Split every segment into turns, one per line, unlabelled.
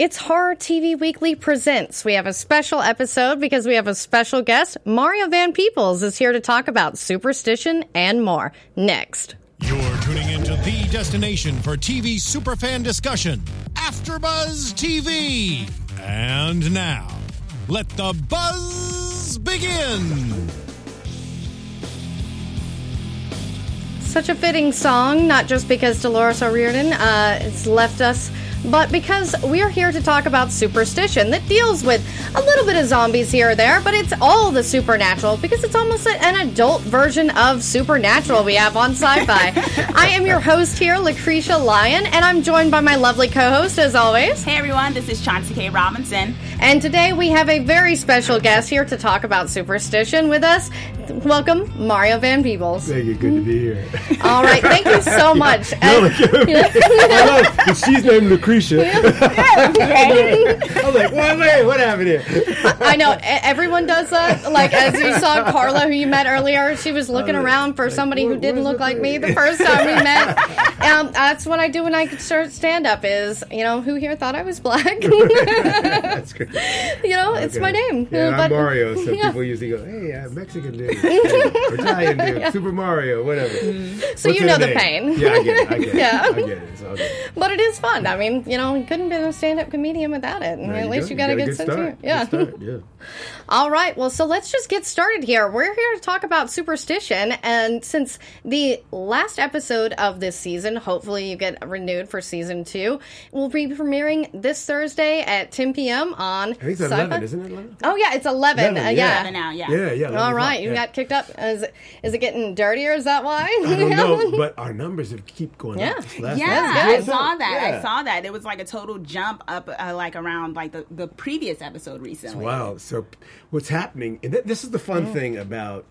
It's Horror TV Weekly Presents. We have a special episode because we have a special guest. Mario Van Peebles is here to talk about superstition and more. Next.
You're tuning into the destination for TV superfan discussion, AfterBuzz TV. And now, let the buzz begin.
Such a fitting song, not just because Dolores O'Riordan uh, has left us but because we're here to talk about superstition that deals with a little bit of zombies here or there, but it's all the supernatural because it's almost an adult version of supernatural we have on sci fi. I am your host here, Lacretia Lyon, and I'm joined by my lovely co host as always.
Hey everyone, this is Chauncey K. Robinson.
And today we have a very special guest here to talk about superstition with us. Welcome, Mario Van Peebles.
Thank you. Good to be here.
All right. Thank you so much.
no, I love, she's named Lacretia. I was like, wait, wait, what happened here?
I know. Everyone does that. Like, as you saw Carla, who you met earlier, she was looking around for somebody who didn't look like me the first time we met. Um, that's what I do when I start stand up is, you know, who here thought I was black?
That's great.
You know, it's my name.
Yeah,
But-
I'm Mario, so
Yeah.
people usually go, hey, I'm Mexican dude, Italian dude, Super Mario, whatever. Mm.
So
What's
you know the
name?
pain.
Yeah, I get it. I get it.
Yeah.
I get it.
But it is fun. I mean, you know, you couldn't be a stand-up comedian without it.
There
At least
go.
you got a
got
good, sense of
start.
Yeah.
Start, yeah.
All right. Well, so let's just get started here. We're here to talk about superstition. And since the last episode of this season, hopefully you get renewed for season two, we'll be premiering this Thursday at 10 p.m. on
I think it's
Sci-Fi.
11, isn't it? 11?
Oh, yeah. It's 11.
11,
uh,
yeah.
yeah.
Eleven now, yeah.
Yeah, yeah. 11
All
o'clock.
You
yeah.
got kicked up. Is it, is it getting dirtier? Is that why?
I don't know, but our numbers have keep going
Yeah.
up. Last
Yeah,
night.
I saw that.
Yeah.
I saw that. It was like a total jump up, uh, like around like the, the previous episode recently.
Wow. So what's happening? And th- this is the fun thing about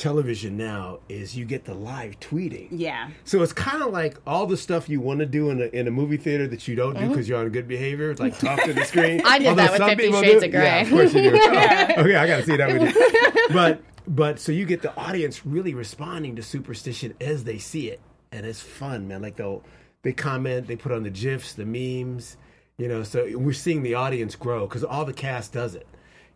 television now is you get the live tweeting.
Yeah.
So it's kind of like all the stuff you want to do in a, in a movie theater that you don't do because you're on good behavior. It's like talk to the screen.
Mm-hmm. I did
Although
that with 50 Shades
do-
of Grey.
Yeah, of course you do. okay, I got to see that with you. But but so you get the audience really responding to superstition as they see it, and it's fun, man. Like they'll they comment, they put on the gifs, the memes, you know. So we're seeing the audience grow because all the cast does it.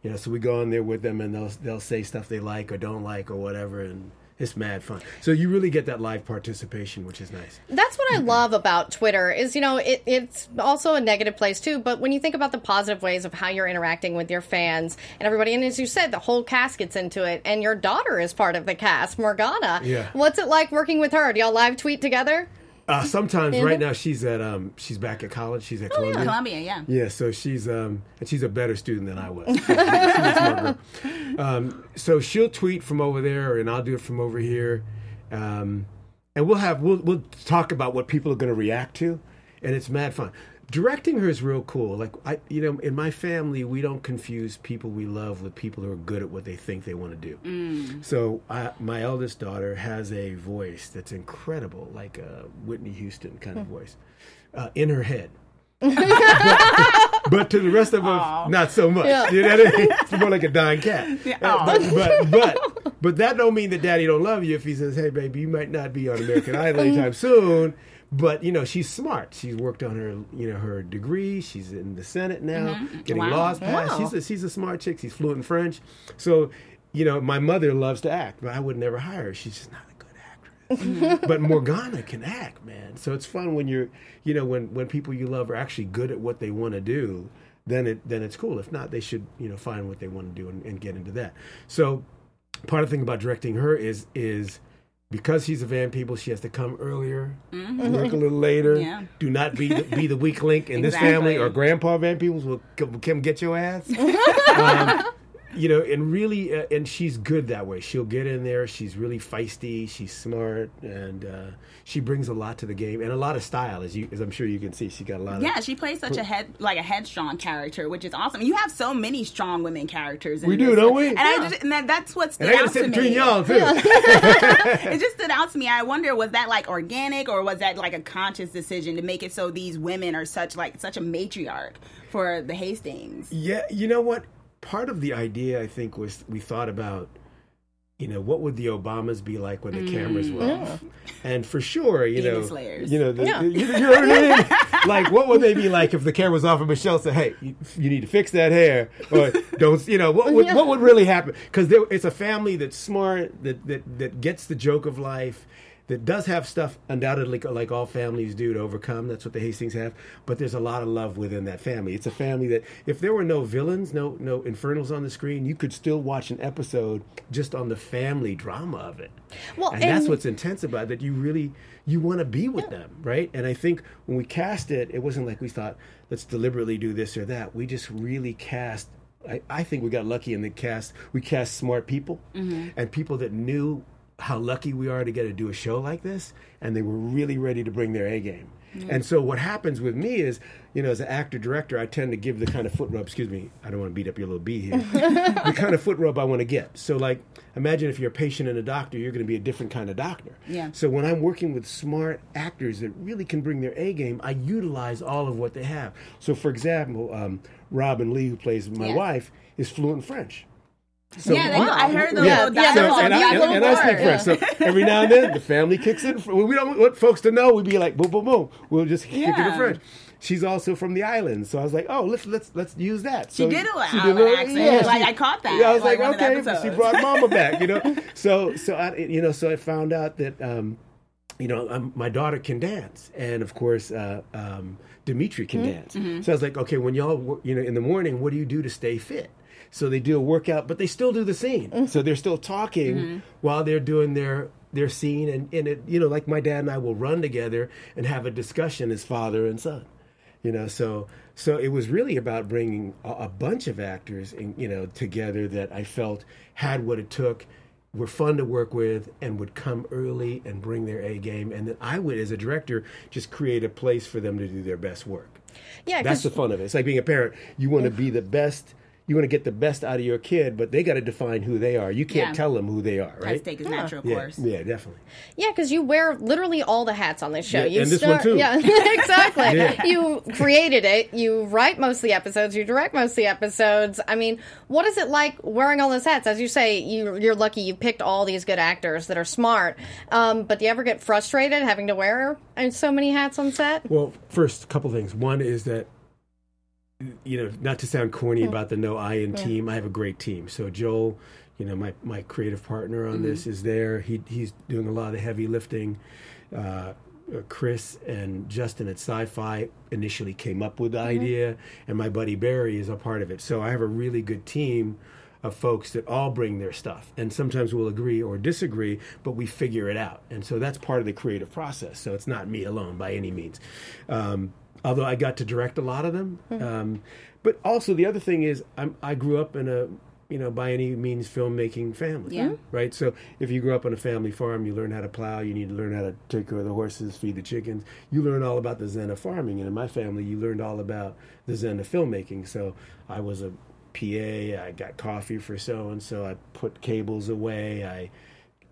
You know, so we go in there with them and they'll they'll say stuff they like or don't like or whatever, and it's mad fun. So you really get that live participation, which is nice.
That's what I love about Twitter is, you know, it, it's also a negative place too. But when you think about the positive ways of how you're interacting with your fans and everybody, and as you said, the whole cast gets into it, and your daughter is part of the cast, Morgana.
Yeah.
What's it like working with her? Do y'all live tweet together?
Uh, sometimes, right now, she's at um, she's back at college. She's at Columbia.
Columbia, yeah.
Yeah, so she's um, and she's a better student than I was. She's a smart girl. Um, so she'll tweet from over there, and I'll do it from over here, um, and we'll have we'll we'll talk about what people are going to react to, and it's mad fun. Directing her is real cool. Like I, you know, in my family, we don't confuse people we love with people who are good at what they think they want to do. So I, my eldest daughter has a voice that's incredible, like a Whitney Houston kind of voice, uh, in her head. but to the rest of us, not so much. You know what I mean? It's more like a dying cat. Uh, but, but but but that don't mean that daddy don't love you if he says, "Hey, baby, you might not be on American Idol anytime soon." But you know she's smart. She's worked on her you know her degree. She's in the Senate now, mm-hmm. getting
Wow.
laws passed.
Wow.
She's a, she's a smart chick. She's fluent in French. So you know my mother loves to act, but I would never hire her. She's just not a good actress mm-hmm. but Morgana can act, man. So it's fun when you're, you know, when when people you love are actually good at what they want to do. Then it then it's cool. If not, they should you know find what they want to do and, and get into that. So part of the thing about directing her is is because she's a Van Peebles, she has to come earlier, work a little later.
Yeah.
Do not be the, be the weak link in this family, or Grandpa Van Peebles will come, come get your ass. um, you know, and really, uh, and she's good that way. She'll get in there. She's really feisty. She's smart, and uh, she brings a lot to the game and a lot of style, as you, as I'm sure you can see. She got a lot of
Yeah, she plays such a head like a headstrong character, which is awesome. You have so many strong women characters. In
We do, don't we?
And I just, and that, that's what stood
And I
out
to sit
to
between
me.
y'all too.
it just stood out to me. I wonder was that like organic or was that like a conscious decision to make it so these women are such like such a matriarch for the Hastings?
Yeah, you know what? Part of the idea, I think, was we thought about, you know, what would the Obamas be like when the mm-hmm. cameras were off? And for sure, you know,
Demon slayers.
you know, the,
Yeah.
you, you know what I mean? like, what would they be like if the camera was off and Michelle said, "Hey, you, you need to fix that hair," or "Don't," you know, what would what would really happen? Because it's a family that's smart, that that that gets the joke of life. That does have stuff undoubtedly like all families do to overcome. That's what the Hastings have. But there's a lot of love within that family. It's a family that if there were no villains, no no infernals on the screen, you could still watch an episode just on the family drama of it.
Well,
and, that's what's intense about it, that you really you want to be with them right and i think when we cast it it wasn't like we thought let's deliberately do this or that we just really cast i, I think we got lucky in the cast we cast smart people mm-hmm. and people that knew how lucky we are to get to do a show like this and they were really ready to bring their a game and so what happens with me is you know as an actor director i tend to give the kind of foot rub excuse me i don't want to beat up your little bee here the kind of foot rub i want to get so like imagine if you're a patient and a doctor you're going to be a different kind of doctor
Yeah.
so when I'm working with smart actors that really can bring their A game, I utilize all of what they have. So for example, um, Robin Lee, who plays my
Yeah.
wife, is fluent in French. So
yeah, they, I heard the
Yeah, yeah,
so, and, I,
yeah,
and, and I speak French. So every now and then, the family kicks in. We don't want folks to know. We'd be like, boom, boom, boom. We'll just kick it in French. She's also from the islands, so I was like, "Oh, let's let's let's use that."
She did a
she
island
little-
accent. Like, I caught that,
Yeah, I was
like,
like,
one of the
"Okay," she brought Mama back, you know. So so I you know so I found out that um, you know um, my daughter can dance, and of course uh, um, Dimitri can dance. So I was like, "Okay, when y'all you know in the morning, what do you do to stay fit?" So they do a workout, but they still do the scene. Mm-hmm. So they're still talking mm-hmm. while they're doing their their scene, and, and it you know like my dad and I will run together and have a discussion as father and son you know? So so it was really about bringing a, a bunch of actors in, you know together that i felt had what it took were fun to work with and would come early and bring their a game. And then i would as a director just create a place for them to do their best work.
Yeah,
that's the fun of it. It's like being a parent. You want to mm. be the best you want to get the best out of your kid but they got to define who they are you can't
Yeah.
tell them who they are right
to take his natural
yeah,
course.
yeah definitely
yeah, because you wear literally all the hats on this show.
Yeah,
you
and this one too.
Yeah, exactly.
Yeah.
You created it. You write most of the episodes. You direct most of the episodes. I mean, what is it like wearing all those hats? As you say, you, you're lucky you picked all these good actors that are smart. Um, but do you ever get frustrated having to wear uh, so many hats on set?
Well, first, a couple things. One is that, you know, not to sound corny about the no I in team, I have a great team. So Joel, you know, my, my creative partner on this is there. He he's doing a lot of the heavy lifting. Uh, Chris and Justin at Sci-Fi initially came up with the idea, and my buddy Barry is a part of it. So I have a really good team of folks that all bring their stuff, and sometimes we'll agree or disagree, but we figure it out. And so that's part of the creative process. So it's not me alone by any means. Um, although I got to direct a lot of them, um, but also the other thing is I'm, I grew up in a you know by any means filmmaking family
Yeah.
right? So if you grew up on a family farm you learn how to plow you need to learn how to take care of the horses feed the chickens. You learn all about the zen of farming. And in my family you learned all about the zen of filmmaking. So i was a pa i got coffee for so and so i put cables away i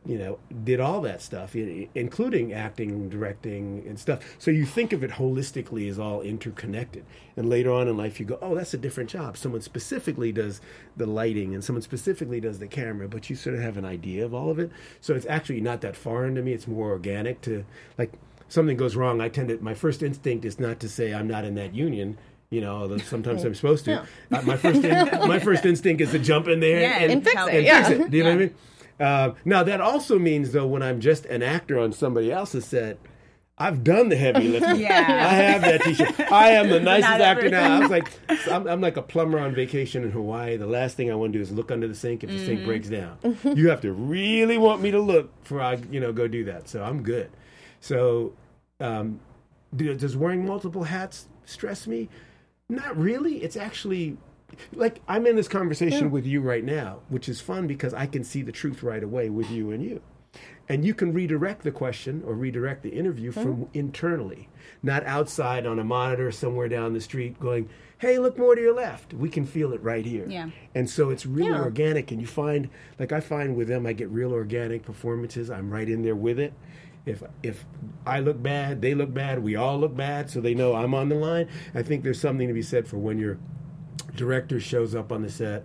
you know, did all that stuff, including acting, directing, and stuff. So you think of it holistically as all interconnected. And later on in life, you go, oh, that's a different job. Someone specifically does the lighting, and someone specifically does the camera, but you sort of have an idea of all of it. So it's actually not that foreign to me. It's more organic to, like, something goes wrong. I tend to, my first instinct is not to say I'm not in that union. You know, although sometimes I'm supposed to. Uh, my first, in, my first instinct is to jump in there
Yeah,
and,
And fix it,
it.
yeah.
fix it. Do you know what I mean? Uh, now that also means though when I'm just an actor on somebody else's set, I've done the heavy lifting.
Yeah.
I have that T-shirt. I am the nicest actor now. I was like, I'm, I'm like a plumber on vacation in Hawaii. The last thing I want to do is look under the sink if the
Mm-hmm.
sink breaks down. You have to really want me to look before I, you know, go do that. So I'm good. So, um, do, does wearing multiple hats stress me? Not really. It's actually like I'm in this conversation with you right now, which is fun because I can see the truth right away with you and you. And you can redirect the question or redirect the interview from internally, not outside on a monitor somewhere down the street going, hey, look more to your left. We can feel it right here.
Yeah.
And so it's really
Yeah.
organic. And you find, like I find with them, I get real organic performances. I'm right in there with it. If if I look bad, they look bad, we all look bad, so they know I'm on the line. I think there's something to be said for when your director shows up on the set,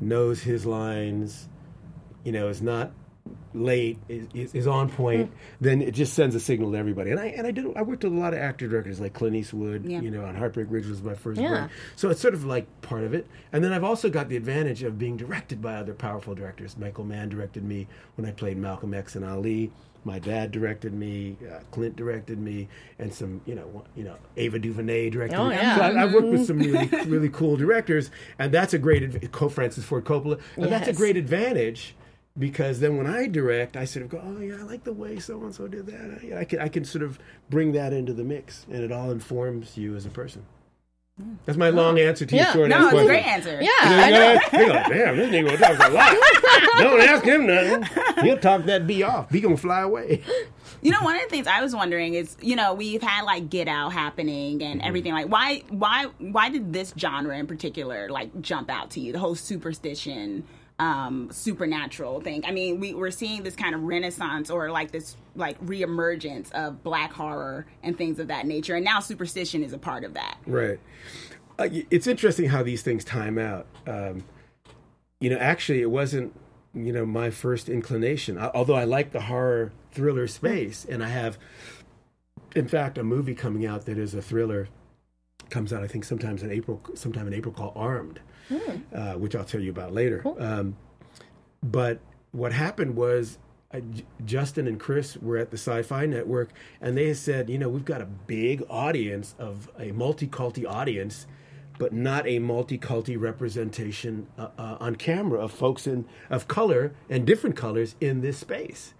knows his lines, you know, is not late, is, is, on point, hmm. then it just sends a signal to everybody. And I and I did I worked with a lot of actor directors like Clint Eastwood,
Yeah.
you know, on Heartbreak Ridge was my first
Yeah.
break. So it's sort of like part of it. And then I've also got the advantage of being directed by other powerful directors. Michael Mann directed me when I played Malcolm X and Ali. My dad directed me, uh, Clint directed me, and some, you know, you know, Ava DuVernay directed
Oh,
me.
yeah.
So I, I've worked with some really, really cool directors, and that's a great co Francis Ford Coppola, and that's a great advantage because then when I direct, I sort of go, oh yeah, I like the way so and so did that. I, I can I can sort of bring that into the mix, and it all informs you as a person. That's my long answer to your
Yeah.
short
No,
ass
it's a great answer.
Yeah, I know.
They go, damn, this nigga talks a lot. Don't ask him nothing. He'll talk that B off. He gonna fly away.
You know, one of the things I was wondering is, you know, we've had like Get Out happening and mm-hmm. everything. Like, why, why, why did this genre in particular like jump out to you? The whole superstition, um, supernatural thing. I mean, we we're seeing this kind of renaissance or like this like reemergence of black horror and things of that nature, and now superstition is a part of that.
Right. Uh, it's interesting how these things time out. Um, you know, actually, it wasn't you know my first inclination. I, although I like the horror thriller space, and I have, in fact, a movie coming out that is a thriller. Comes out, I think, sometimes in April, sometime in April, called Armed, uh, which I'll tell you about later. Um, but what happened was uh, J- Justin and Chris were at the Sci-Fi Network, and they said, you know, we've got a big audience of a multi-culti audience, but not a multi-culti representation uh, uh, on camera of folks in of color and different colors in this space.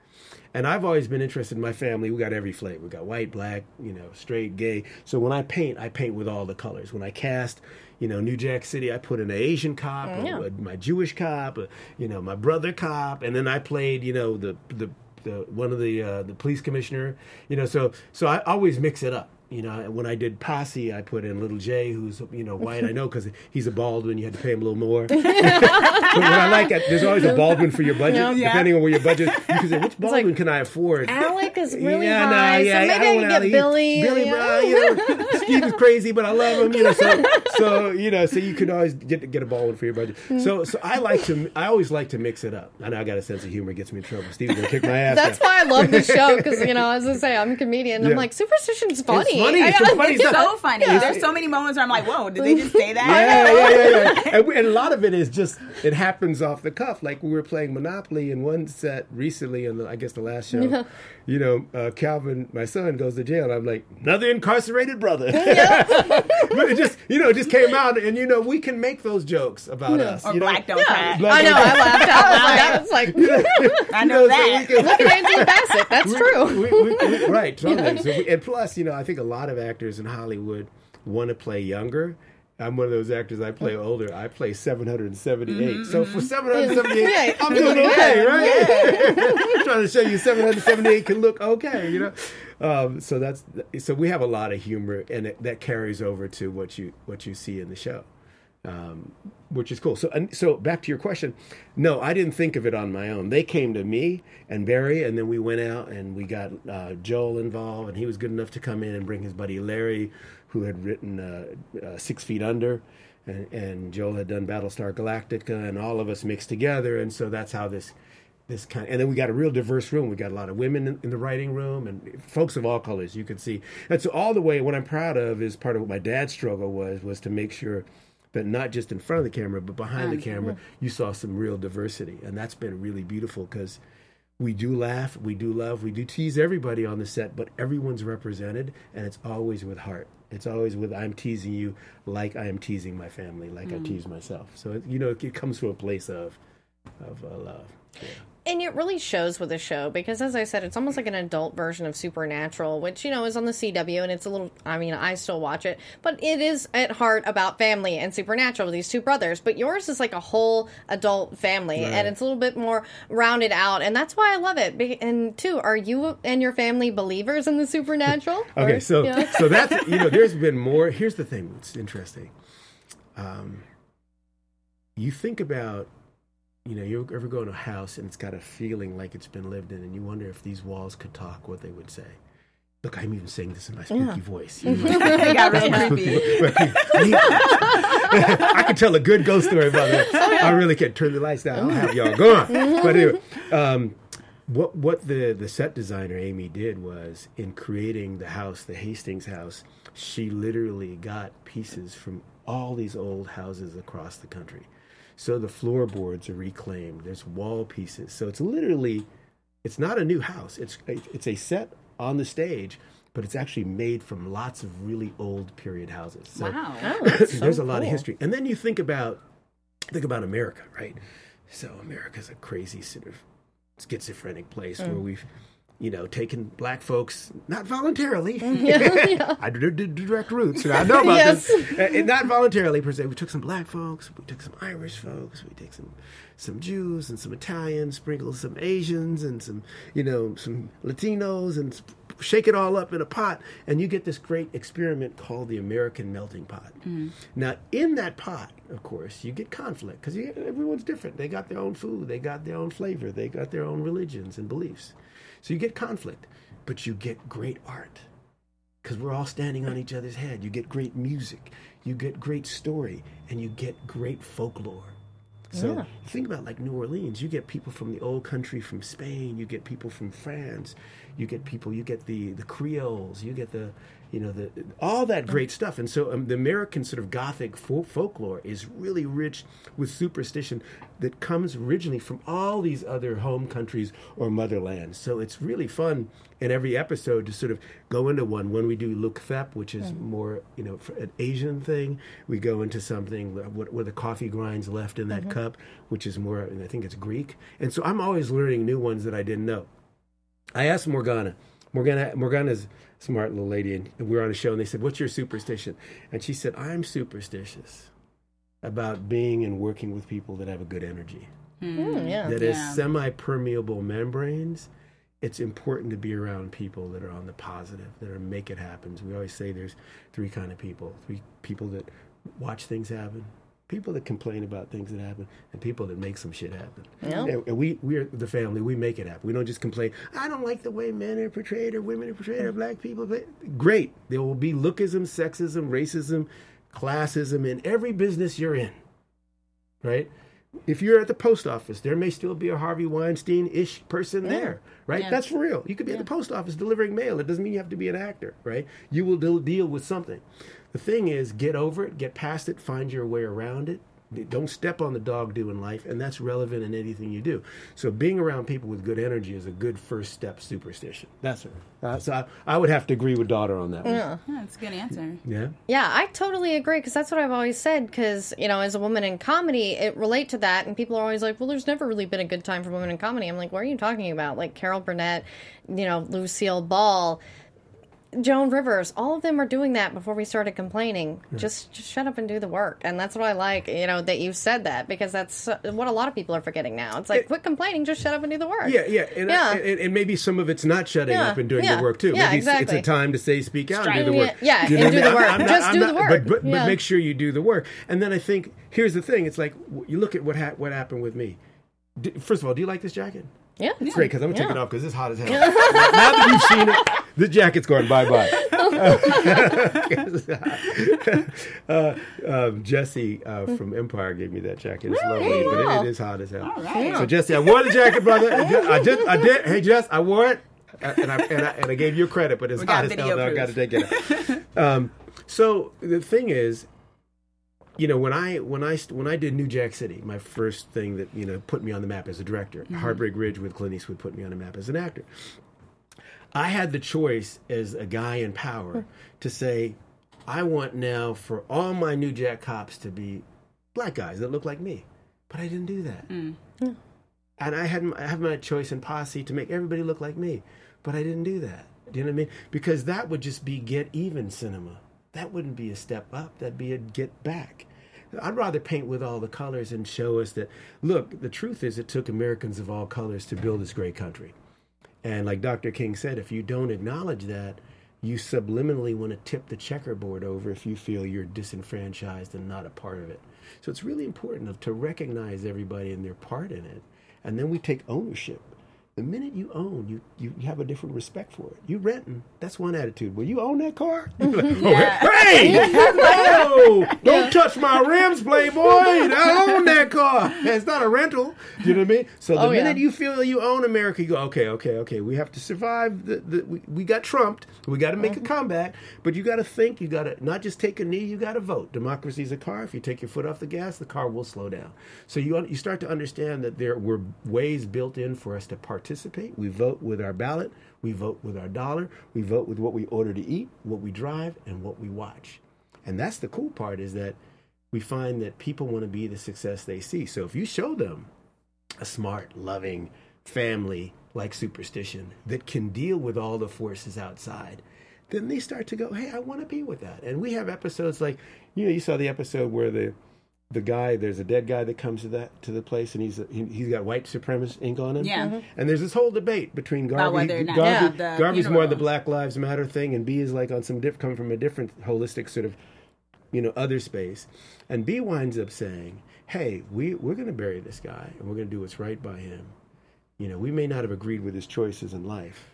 And I've always been interested in my family. We got every flavor. We got white, black, you know, straight, gay. So when I paint, I paint with all the colors. When I cast, you know, New Jack City, I put in an Asian cop,
yeah.
a- my Jewish cop, you know, my brother cop, and then I played, you know, the the, the one of the uh, the police commissioner. You know, so so I always mix it up. You know, when I did Posse, I put in Little J, who's you know white. I know because he's a Baldwin. You had to pay him a little more. but what I like, there's always a Baldwin for your budget,
Yeah.
depending on where your budget. You can say, which Baldwin
like,
can I afford?
Alec is really
Yeah, nah,
high,
yeah,
so maybe
I
I, can get Billy.
Billy
yeah.
Brown, you know, Steve is crazy, but I love him. You know, so so you know, so you can always get get a Baldwin for your budget. So so I like to, I always like to mix it up. I know I got a sense of humor, gets me in trouble. Steve's gonna kick my ass.
That's
now.
why I love the show because you know, as I say, I'm a comedian. I'm like superstition's funny.
Funny, it's so funny.
It's so funny.
Yeah.
There's so many moments where I'm like, whoa, did they just say that?
Yeah, yeah, yeah, yeah. And, we, and a lot of it is just it happens off the cuff. Like we were playing Monopoly in one set recently, in the, I guess the last show. You know, uh, Calvin, my son, goes to jail, and I'm like, another incarcerated brother. but it just, you know, it just came out, and you know, we can make those jokes about us.
Or
you know?
black don't
Yeah.
cry.
Black
I know.
don't-
I laughed out loud. I was like,
I
You
know that.
we can-
look at Angela Bassett. That's true.
we, we, we, right, totally. So we, and plus, you know, I think a lot of actors in Hollywood want to play younger. I'm one of those actors. I play older. I play 778. So for 778,
Yeah,
I'm
you're
doing
looking
okay,
good.
right? trying to show you 778 can look okay, you know. Um, so that's so we have a lot of humor, and it, that carries over to what you what you see in the show um, which is cool. So, and so back to your question. No, I didn't think of it on my own. They came to me and Barry, and then we went out and we got uh, Joel involved, and he was good enough to come in and bring his buddy Larry, who had written uh, uh, Six Feet Under, and, and Joel had done Battlestar Galactica, and all of us mixed together, and so that's how this. This kind, and then we got a real diverse room. We got a lot of women in, in the writing room, and folks of all colors. You can see, and so all the way. What I'm proud of is part of what my dad's struggle was was to make sure that not just in front of the camera but behind the camera you saw some real diversity and that's been really beautiful because we do laugh we do love we do tease everybody on the set but everyone's represented and it's always with heart. It's always with i'm teasing you like i am teasing my family like i tease myself. So it, you know it, comes from a place of of uh, love. Yeah.
And it really shows with the show because, as I said, it's almost like an adult version of Supernatural, which, you know, is on the CW and it's a little, I mean, I still watch it, but it is at heart about family and Supernatural with these two brothers. But yours is like a whole adult family
Right.
and it's a little bit more rounded out. And that's why I love it. And, two, are you and your family believers in the Supernatural?
Okay,
Or-
so so that's you know, there's been more. Here's the thing that's interesting. Um, you think about, you know, you ever go in a house and it's got a feeling like it's been lived in, and you wonder if these walls could talk, what they would say. Look, I'm even saying this in my spooky voice. You know,
It got real
my
creepy.
I could tell a good ghost story about that. I really can't turn the lights down. I'll have y'all gone. But anyway, um, what what the the set designer Amy did was in creating the house, the Hastings house, she literally got pieces from all these old houses across the country. So the floorboards are reclaimed. There's wall pieces. So it's literally, it's not a new house. It's it's a set on the stage, but it's actually made from lots of really old period houses. So
Wow.
Oh, that's
there's a lot of history. And then you think about think about America, right? So America's a crazy sort of schizophrenic place where
Mm.
we've you know, taking black folks not voluntarily.
yeah.
I did direct roots. and I know about
Yes.
this. Uh, and not voluntarily per se. We took some black folks. We took some Irish folks. We took some some Jews and some Italians. Sprinkled some Asians and some you know some Latinos and shake it all up in a pot, and you get this great experiment called the American melting pot. Now, in that pot, of course, you get conflict because everyone's different. They got their own food. They got their own flavor. They got their own religions and beliefs. So you get conflict, but you get great art because we're all standing on each other's head. You get great music, you get great story, and you get great folklore. So
Yeah.
think about like New Orleans. You get people from the old country, from Spain. You get people from France. You get people. You get the the Creoles. You get the you know the all that great stuff. And so um, the American sort of Gothic fol- folklore is really rich with superstition that comes originally from all these other home countries or motherlands. So it's really fun in every episode to sort of go into one. When we do Luke Thep, which is more you know an Asian thing, we go into something where where the coffee grinds left in that cup, which is more I think it's Greek. And so I'm always learning new ones that I didn't know. I asked Morgana. Morgana Morgana's a smart little lady, and we were on a show, and they said, "What's your superstition?" And she said, "I'm superstitious about being and working with people that have a good energy,
Mm, yeah.
that is
Yeah.
semi-permeable membranes." It's important to be around people that are on the positive, that are make it happen. We always say there's three kind of people: three people that watch things happen, people that complain about things that happen, and people that make some shit happen.
Yeah.
And and we we're the family. We make it happen. We don't just complain. I don't like the way men are portrayed or women are portrayed or black people. But great, there will be lookism, sexism, racism, classism in every business you're in. Right. If you're at the post office, there may still be a Harvey Weinstein-ish person there, right?
Yeah.
That's for real. You could be at the post office delivering mail. It doesn't mean you have to be an actor, right? You will deal with something. The thing is, get over it, get past it, find your way around it. Don't step on the dog doing life, and that's relevant in anything you do. So, being around people with good energy is a good first step superstition. That's her. Uh, so, I, I would have to agree with daughter on that one.
Yeah.
Yeah, that's a good answer.
Yeah.
Yeah, I totally agree because that's what I've always said. Because you know, as a woman in comedy, it relate to that, and people are always like, "Well, there's never really been a good time for women in comedy." I'm like, "What are you talking about?" Like Carol Burnett, you know, Lucille Ball, Joan Rivers, all of them are doing that before we started complaining. Just, just shut up and do the work, and that's what I like. You know, that you said that because that's what a lot of people are forgetting now. It's like,
Yeah.
quit complaining, just shut up and do the work.
Yeah, yeah, and,
Yeah.
and, and maybe some of it's not shutting
Yeah,
up and doing
yeah,
the work too.
yeah,
maybe it's, it's a time to say, speak out, and do the work.
it- yeah,
You
and do
I
the work.
I'm
Just
I'm
do the work.
But, but,
Yeah.
but make sure you do the work. And then I think here's the thing: it's like you look at what ha- what happened with me. First of all, do you like this jacket?
Yeah,
It's great because I'm gonna take it off because it's hot as hell. now that you've seen it, the jacket's going bye bye. uh, um, Jesse uh, from Empire gave me that jacket. It's lovely, but
Wow.
it, it is hot as hell.
right.
So Jesse, I wore the jacket, brother. I just, I just, I did. Hey, Jess, I wore it, Uh, and I and I, and I gave you credit, but it's
We
hot as hell.
video
Now I got to take it. out. um, so the thing is, you know, when I when I when I did New Jack City, my first thing that you know put me on the map as a director, mm-hmm. Heartbreak Ridge with Clint Eastwood put me on the map as an actor. I had the choice as a guy in power to say, I want now for all my New Jack cops to be black guys that look like me, but I didn't do that. Mm. And I had I have my choice in posse to make everybody look like me, but I didn't do that. Do you know what I mean? Because that would just be get even cinema. That wouldn't be a step up. That'd be a get back. I'd rather paint with all the colors and show us that look. The truth is, it took Americans of all colors to build this great country. And like Dr. King said, if you don't acknowledge that, you subliminally want to tip the checkerboard over if you feel you're disenfranchised and not a part of it. So it's really important to recognize everybody and their part in it. And then we take ownership. The minute you own, you, you, you have a different respect for it. You renting, that's one attitude. Well, you own that car? You're like, oh, hey, no, don't touch my rims, Playboy. I own that car. It's not a rental. You know what I mean? So the
Oh, yeah.
minute you feel you own America, you go, okay, okay, okay. We have to survive. The, the, we, we got trumped. We got to make
Mm-hmm.
a comeback. But you got to think. You got to not just take a knee. You got to vote. Democracy is a car. If you take your foot off the gas, the car will slow down. So you you start to understand that there were ways built in for us to participate. We vote with our ballot. We vote with our dollar. We vote with what we order to eat, what we drive, and what we watch. And that's the cool part is that we find that people want to be the success they see. So if you show them a smart, loving family like Superstition that can deal with all the forces outside, then they start to go, "Hey, I want to be with that." And we have episodes like, you know, you saw the episode where the the guy, there's a dead guy that comes to that to the place, and he's he, he's got white supremacist ink on him.
Yeah. Mhm.
And there's this whole debate between Garvey.
About whether or not-
Garvey
yeah, the
Garvey's more the. Black Lives Matter thing, and Bea is like on some diff, coming from a different holistic sort of you know, other space. And Bea winds up saying, hey, we, we're going to bury this guy and we're going to do what's right by him. You know, we may not have agreed with his choices in life,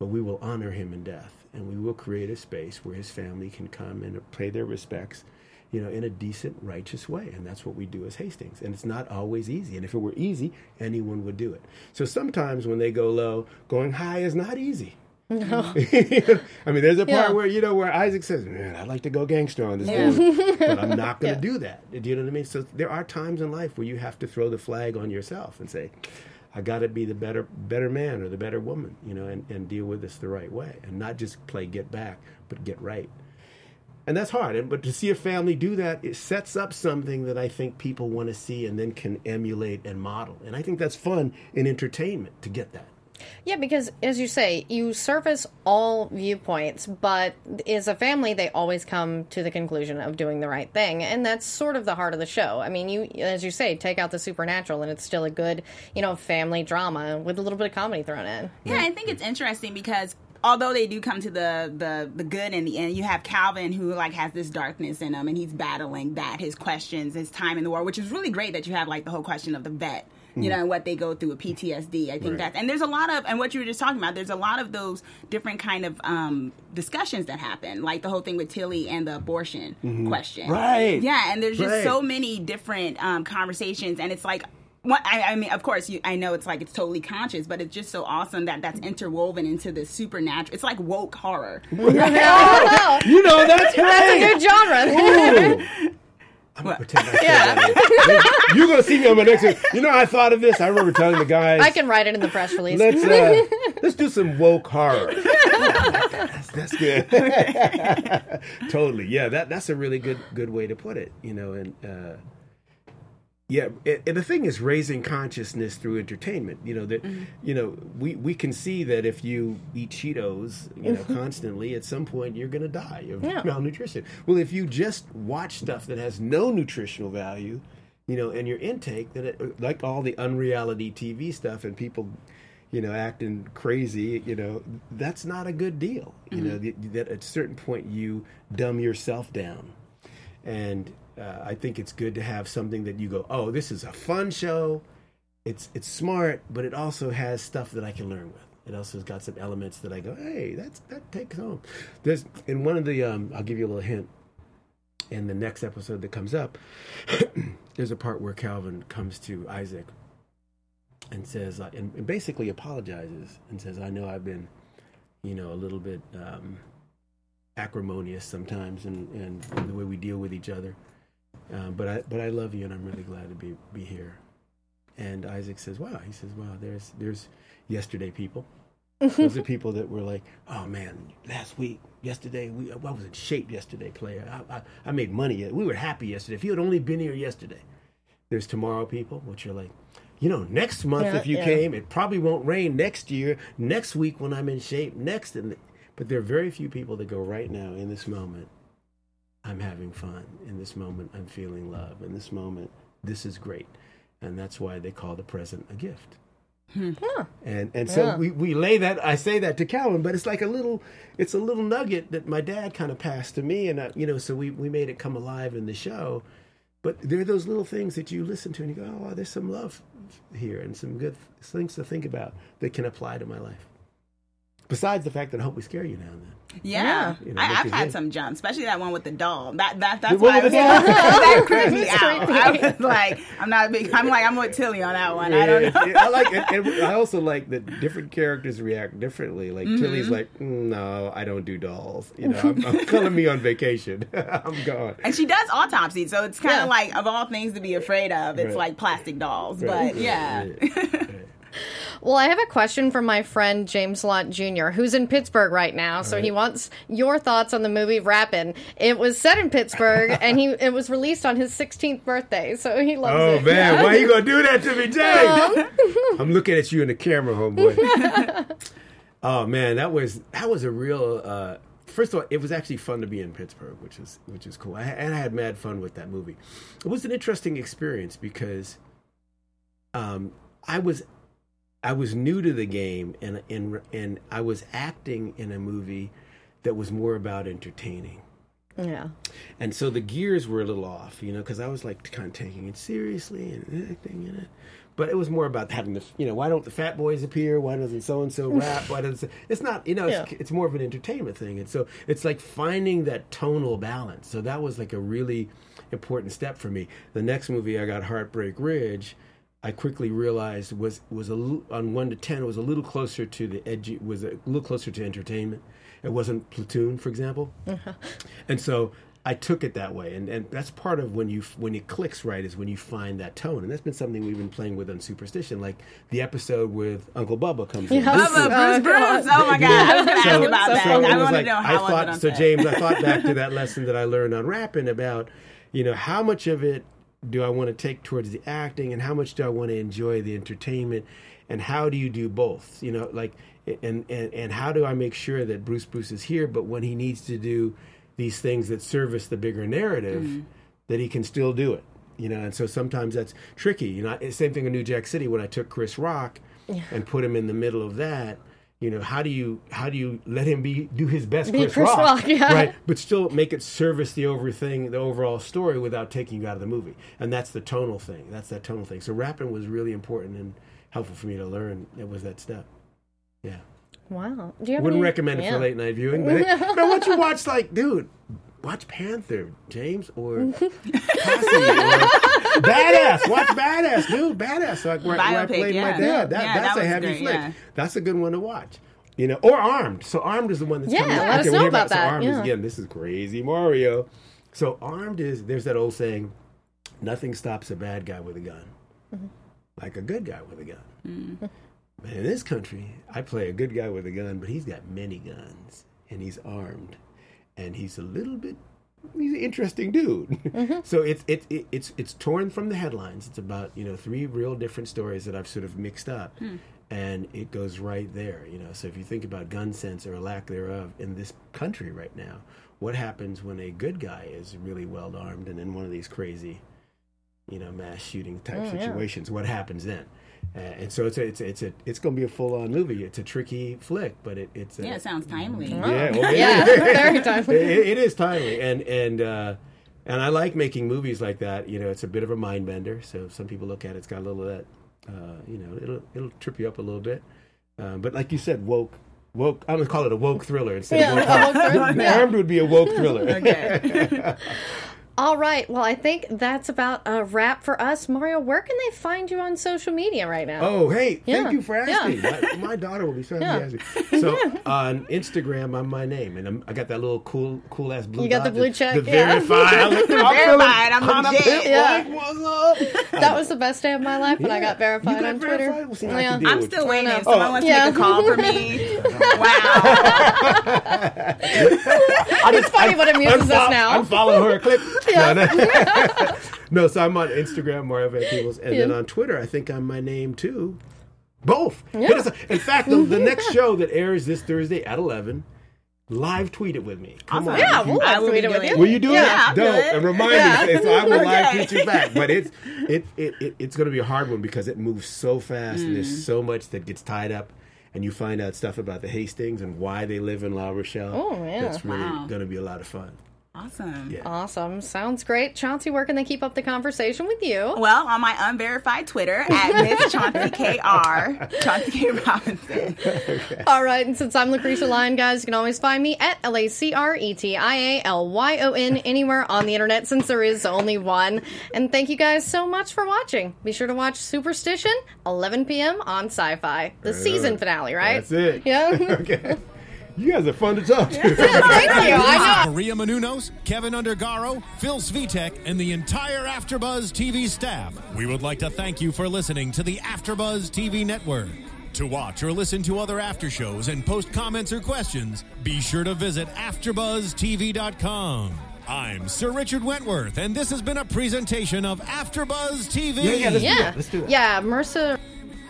but we will honor him in death. And we will create a space where his family can come and pay their respects, you know, in a decent, righteous way. And that's what we do as Hastings. And it's not always easy. And if it were easy, anyone would do it. So sometimes when they go low, going high is not easy. No. I mean, there's a part
Yeah.
where you know where Isaac says, "Man, I'd like to go gangster on this dude, but I'm not going to do that." Do you know what I mean? So there are times in life where you have to throw the flag on yourself and say, "I got to be the better, better man or the better woman," you know, and, and deal with this the right way, and not just play get back, but get right. And that's hard. And but to see a family do that, it sets up something that I think people want to see and then can emulate and model. And I think that's fun in entertainment to get that.
Yeah, because as you say, you surface all viewpoints, but as a family, they always come to the conclusion of doing the right thing, and that's sort of the heart of the show. I mean, you, as you say, take out the supernatural, and it's still a good, you know, family drama with a little bit of comedy thrown in.
Yeah, I think it's interesting because although they do come to the the the good in the end, you have Calvin who like has this darkness in him, and he's battling that his questions, his time in the war, which is really great that you have like the whole question of the vet. You know, and what they go through with PTSD. I think
Right.
that, and there's a lot of, and what you were just talking about, there's a lot of those different kind of um, discussions that happen, like the whole thing with Tilly and the abortion question.
Right.
Yeah, and there's just
Right.
so many different um, conversations, and it's like. What, I, I mean, of course, you, I know it's like it's totally conscious, but it's just so awesome that that's interwoven into the supernatural. It's like woke horror.
You know, that's
That's a new genre.
I'm gonna pretend I said that. You're gonna see me on my next one. You know, I thought of this. I remember telling the guys,
I can write it in the press release.
let's uh, let's do some woke horror. that's, that's good. totally, yeah. That that's a really good good way to put it. You know, and uh, yeah, and, and the thing is raising consciousness through entertainment. You know that mm-hmm. you know we we can see that if you eat Cheetos, you know, mm-hmm. constantly, at some point you're going to die of
Yeah.
malnutrition. Well, if you just watch stuff that has no nutritional value, you know, and your intake, then it, like all the unreality TV stuff and people. You know, acting crazy. You know, that's not a good deal. You mm-hmm. know, that, that at a certain point you dumb yourself down and uh, I think it's good to have something that you go, oh, this is a fun show. It's it's smart, but it also has stuff that I can learn with. It also has got some elements that I go, hey, that's that takes home. There's in one of the, um, I'll give you a little hint. In the next episode that comes up, there's a part where Calvin comes to Isaac and says, uh, and, and basically apologizes and says, I know I've been, you know, a little bit. Um, acrimonious sometimes and, and the way we deal with each other. Um, but I but I love you and I'm really glad to be be here. And Isaac says, "Wow." He says, "Wow, there's there's yesterday people. Those are people that were like, oh man, last week, yesterday, we I was in shape yesterday, player. I, I, I made money. We were happy yesterday. If you had only been here yesterday. There's tomorrow people, which are like, you know, next month
Yeah,
if you
yeah.
came, it probably won't rain next year. Next week when I'm in shape. Next, and but there are very few people that go right now in this moment. I'm having fun. In this moment, I'm feeling love. In this moment, this is great, and that's why they call the present a gift. Hmm. And and so
Yeah.
we, we lay that I say that to Calvin, but it's like a little it's a little nugget that my dad kind of passed to me, and I, you know, so we we made it come alive in the show. but there are those little things that you listen to and you go, oh, there's some love here and some good things to think about that can apply to my life. Besides the fact that I hope we scare you now and then.
Yeah,
You know,
I, I've had
think.
some jumps, especially that one with the doll. That that that's
The
why
one
I was,
the doll?
that creeped me out. I was like, I'm not a big. I'm like, I'm with Tilly on that one. I don't know.
Yeah, I like it. And I also like that different characters react differently. Like
Mm-hmm.
Tilly's like, "Mm, no, I don't do dolls. You know, I'm, I'm calling me on vacation. I'm gone.
And she does autopsy, so it's kind of
Yeah.
like of all things to be afraid of, it's
Right.
like plastic dolls.
Right,
But
right,
yeah,
right.
Well, I have a question from my friend James Lott Jr., who's in Pittsburgh right now. So he wants your thoughts on the movie Rappin'. It was set in Pittsburgh, and he it was released on his 16th birthday, so he loves
Oh
it.
Oh man, why you gonna do that to me, James? I'm looking at you in the camera, homeboy. oh man, that was that was a real. Uh, first of all, it was actually fun to be in Pittsburgh, which is which is cool. I, and I had mad fun with that movie. It was an interesting experience because um, I was I was new to the game, and and and I was acting in a movie that was more about entertaining.
Yeah.
And so the gears were a little off, you know, because I was like kind of taking it seriously and acting in it. But it was more about having the, you know, why don't the fat boys appear? Why doesn't so and so rap? Why doesn't it's not, you know, it's,
Yeah.
it's more of an entertainment thing. And so it's like finding that tonal balance. So that was like a really important step for me. The next movie I got, Heartbreak Ridge. I quickly realized was was a on one to ten. Was a little closer to the edgy. Was a little closer to entertainment. It wasn't Platoon, for example. Uh-huh. And so I took it that way, and, and that's part of when you when it clicks right is when you find that tone, and that's been something we've been playing with on Superstition, like the episode with Uncle Bubba comes in.
Yeah.
This
Bubba,
is-
Bruce, Bruce. Oh my god, I was gonna ask about that.
so
I
was
want
like-
to know how was
thought,
it
so. James, I thought back to that lesson that I learned on Rappin' about, you know, how much of it do I want to take towards the acting, and how much do I want to enjoy the entertainment, and how do you do both? You know, like, and and and how do I make sure that Bruce Bruce is here, but when he needs to do these things that service the bigger narrative, mm. that he can still do it. You know, and so sometimes that's tricky. You know, same thing in New Jack City when I took Chris Rock and put him in the middle of that. You know, how do you how do you let him be do his best
Be
Chris,
Chris
Rock,
Rock, yeah.
right? But still make it service the over thing, the overall story without taking you out of the movie. And that's the tonal thing. That's that tonal thing. So Rappin' was really important and helpful for me to learn. It was that step. Yeah.
Wow. Do you have
Wouldn't
any-
recommend it
yeah.
for late night viewing, but, but once you watch, like, dude, watch Panther, James, or Posse, or Badass. Watch Badass, dude. Badass. Like where, where I played
yeah.
my dad. That,
Yeah,
that's
that
a heavy
great,
flick.
yeah.
That's a good one to watch. You know, or Armed. So Armed is the one that's
Yeah,
coming out.
let us know about
so
that,
Armed is again. This is crazy Mario. So Armed is there's that old saying, nothing stops a bad guy with a gun,
Mm-hmm.
like a good guy with a gun. But in this country, I play a good guy with a gun, but he's got many guns and he's armed, and he's a little bit. He's an interesting dude. Mm-hmm. so it's it's it, it's it's torn from the headlines. It's about you know three real different stories that I've sort of mixed up, hmm. and it goes right there. You know, so if you think about gun sense or lack thereof in this country right now, what happens when a good guy is really well armed and in one of these crazy you know, mass shooting type mm,
yeah.
situations. What happens then? Uh, and so it's a, it's a, it's a, it's going to be a full on movie. It's a tricky flick, but it, it's a,
Yeah, it sounds timely.
yeah, well,
Yeah, very timely.
It- it is timely, and and uh, and I like making movies like that. You know, it's a bit of a mind bender. So some people look at it, it's got a little of that. Uh, you know, it'll it'll trip you up a little bit. Uh, but like you said, woke. Woke, I'm gonna call it a woke thriller instead
Yeah,
of woke.
a woke thriller.
Armed would be a woke thriller.
Okay.
All right. Well, I think that's about a wrap for us. Mario, where can they find you on social media right now?
Oh, hey, thank you for asking.
Yeah.
My, my daughter will be so
Yeah.
happy. asking. So on Instagram, I'm my name, and I'm, I got that little cool, cool ass blue.
You got the
dot,
blue check,
The
yeah.
verified. I'm
Verified, I'm
feeling
legit.
Yeah.
like,
that was the best day of my life when I got verified
You got
on Twitter.
verified? Well, see, I
Yeah.
can deal
I'm
with
still
it.
waiting. Oh, if
know.
someone wants to make a call for me, wow.
It's funny what amuses us now.
I'm following her clip.
Yeah.
No, no. No, so I'm on Instagram, Mario Van Peebles, and then on Twitter, I think I'm my name too. Both. Up. In fact, the, the next show that airs this Thursday at 11, live tweet it with me. Come
Awesome.
on.
yeah, we'll live tweet it with
doing
you.
it.
Will you do
Yeah,
it? Dope. And remind
Yeah.
me, so I will live tweet you back. But it's it, it, it it's going to be a hard one because it moves so fast and
Mm.
there's so much that gets tied up. And you find out stuff about the Hastings and why they live in La Rochelle.
Oh, yeah.
That's really
Wow.
going to be a lot of fun.
Awesome.
Yeah.
Awesome. Sounds great. Chauncey, where can they keep up the conversation with you?
Well, on my unverified Twitter at Miss Chauncey KR, Chauncey K. Robinson.
All right, and since I'm Lacretia Lyon, guys, you can always find me at L A C R E T I A L Y O N anywhere on the internet since there is only one. And thank you guys so much for watching. Be sure to watch Superstition, 11 p.m. on Sci Fi. The season finale, right?
That's it.
Yeah.
okay. You guys are fun to talk to.
thank you. I know.
Maria Menounos, Keven Undergaro, Phil Svitek, and the entire AfterBuzz TV staff. We would like to thank you for listening to the AfterBuzz TV network. To watch or listen to other after shows and post comments or questions, be sure to visit AfterBuzzTV.com. I'm Sir Richard Wentworth, and this has been a presentation of AfterBuzz TV.
Yeah, yeah, let's do
Yeah.
that. Let's do that.
Yeah, Mercer.